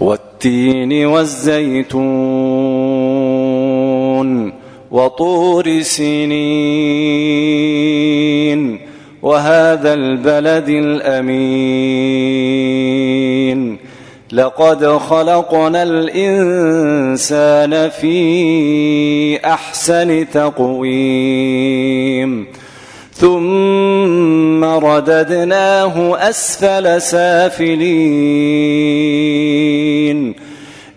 والتين والزيتون وطور سنين وهذا البلد الأمين. لقد خلقنا الإنسان في أحسن تقويم. ثم رددناه أسفل سافلين.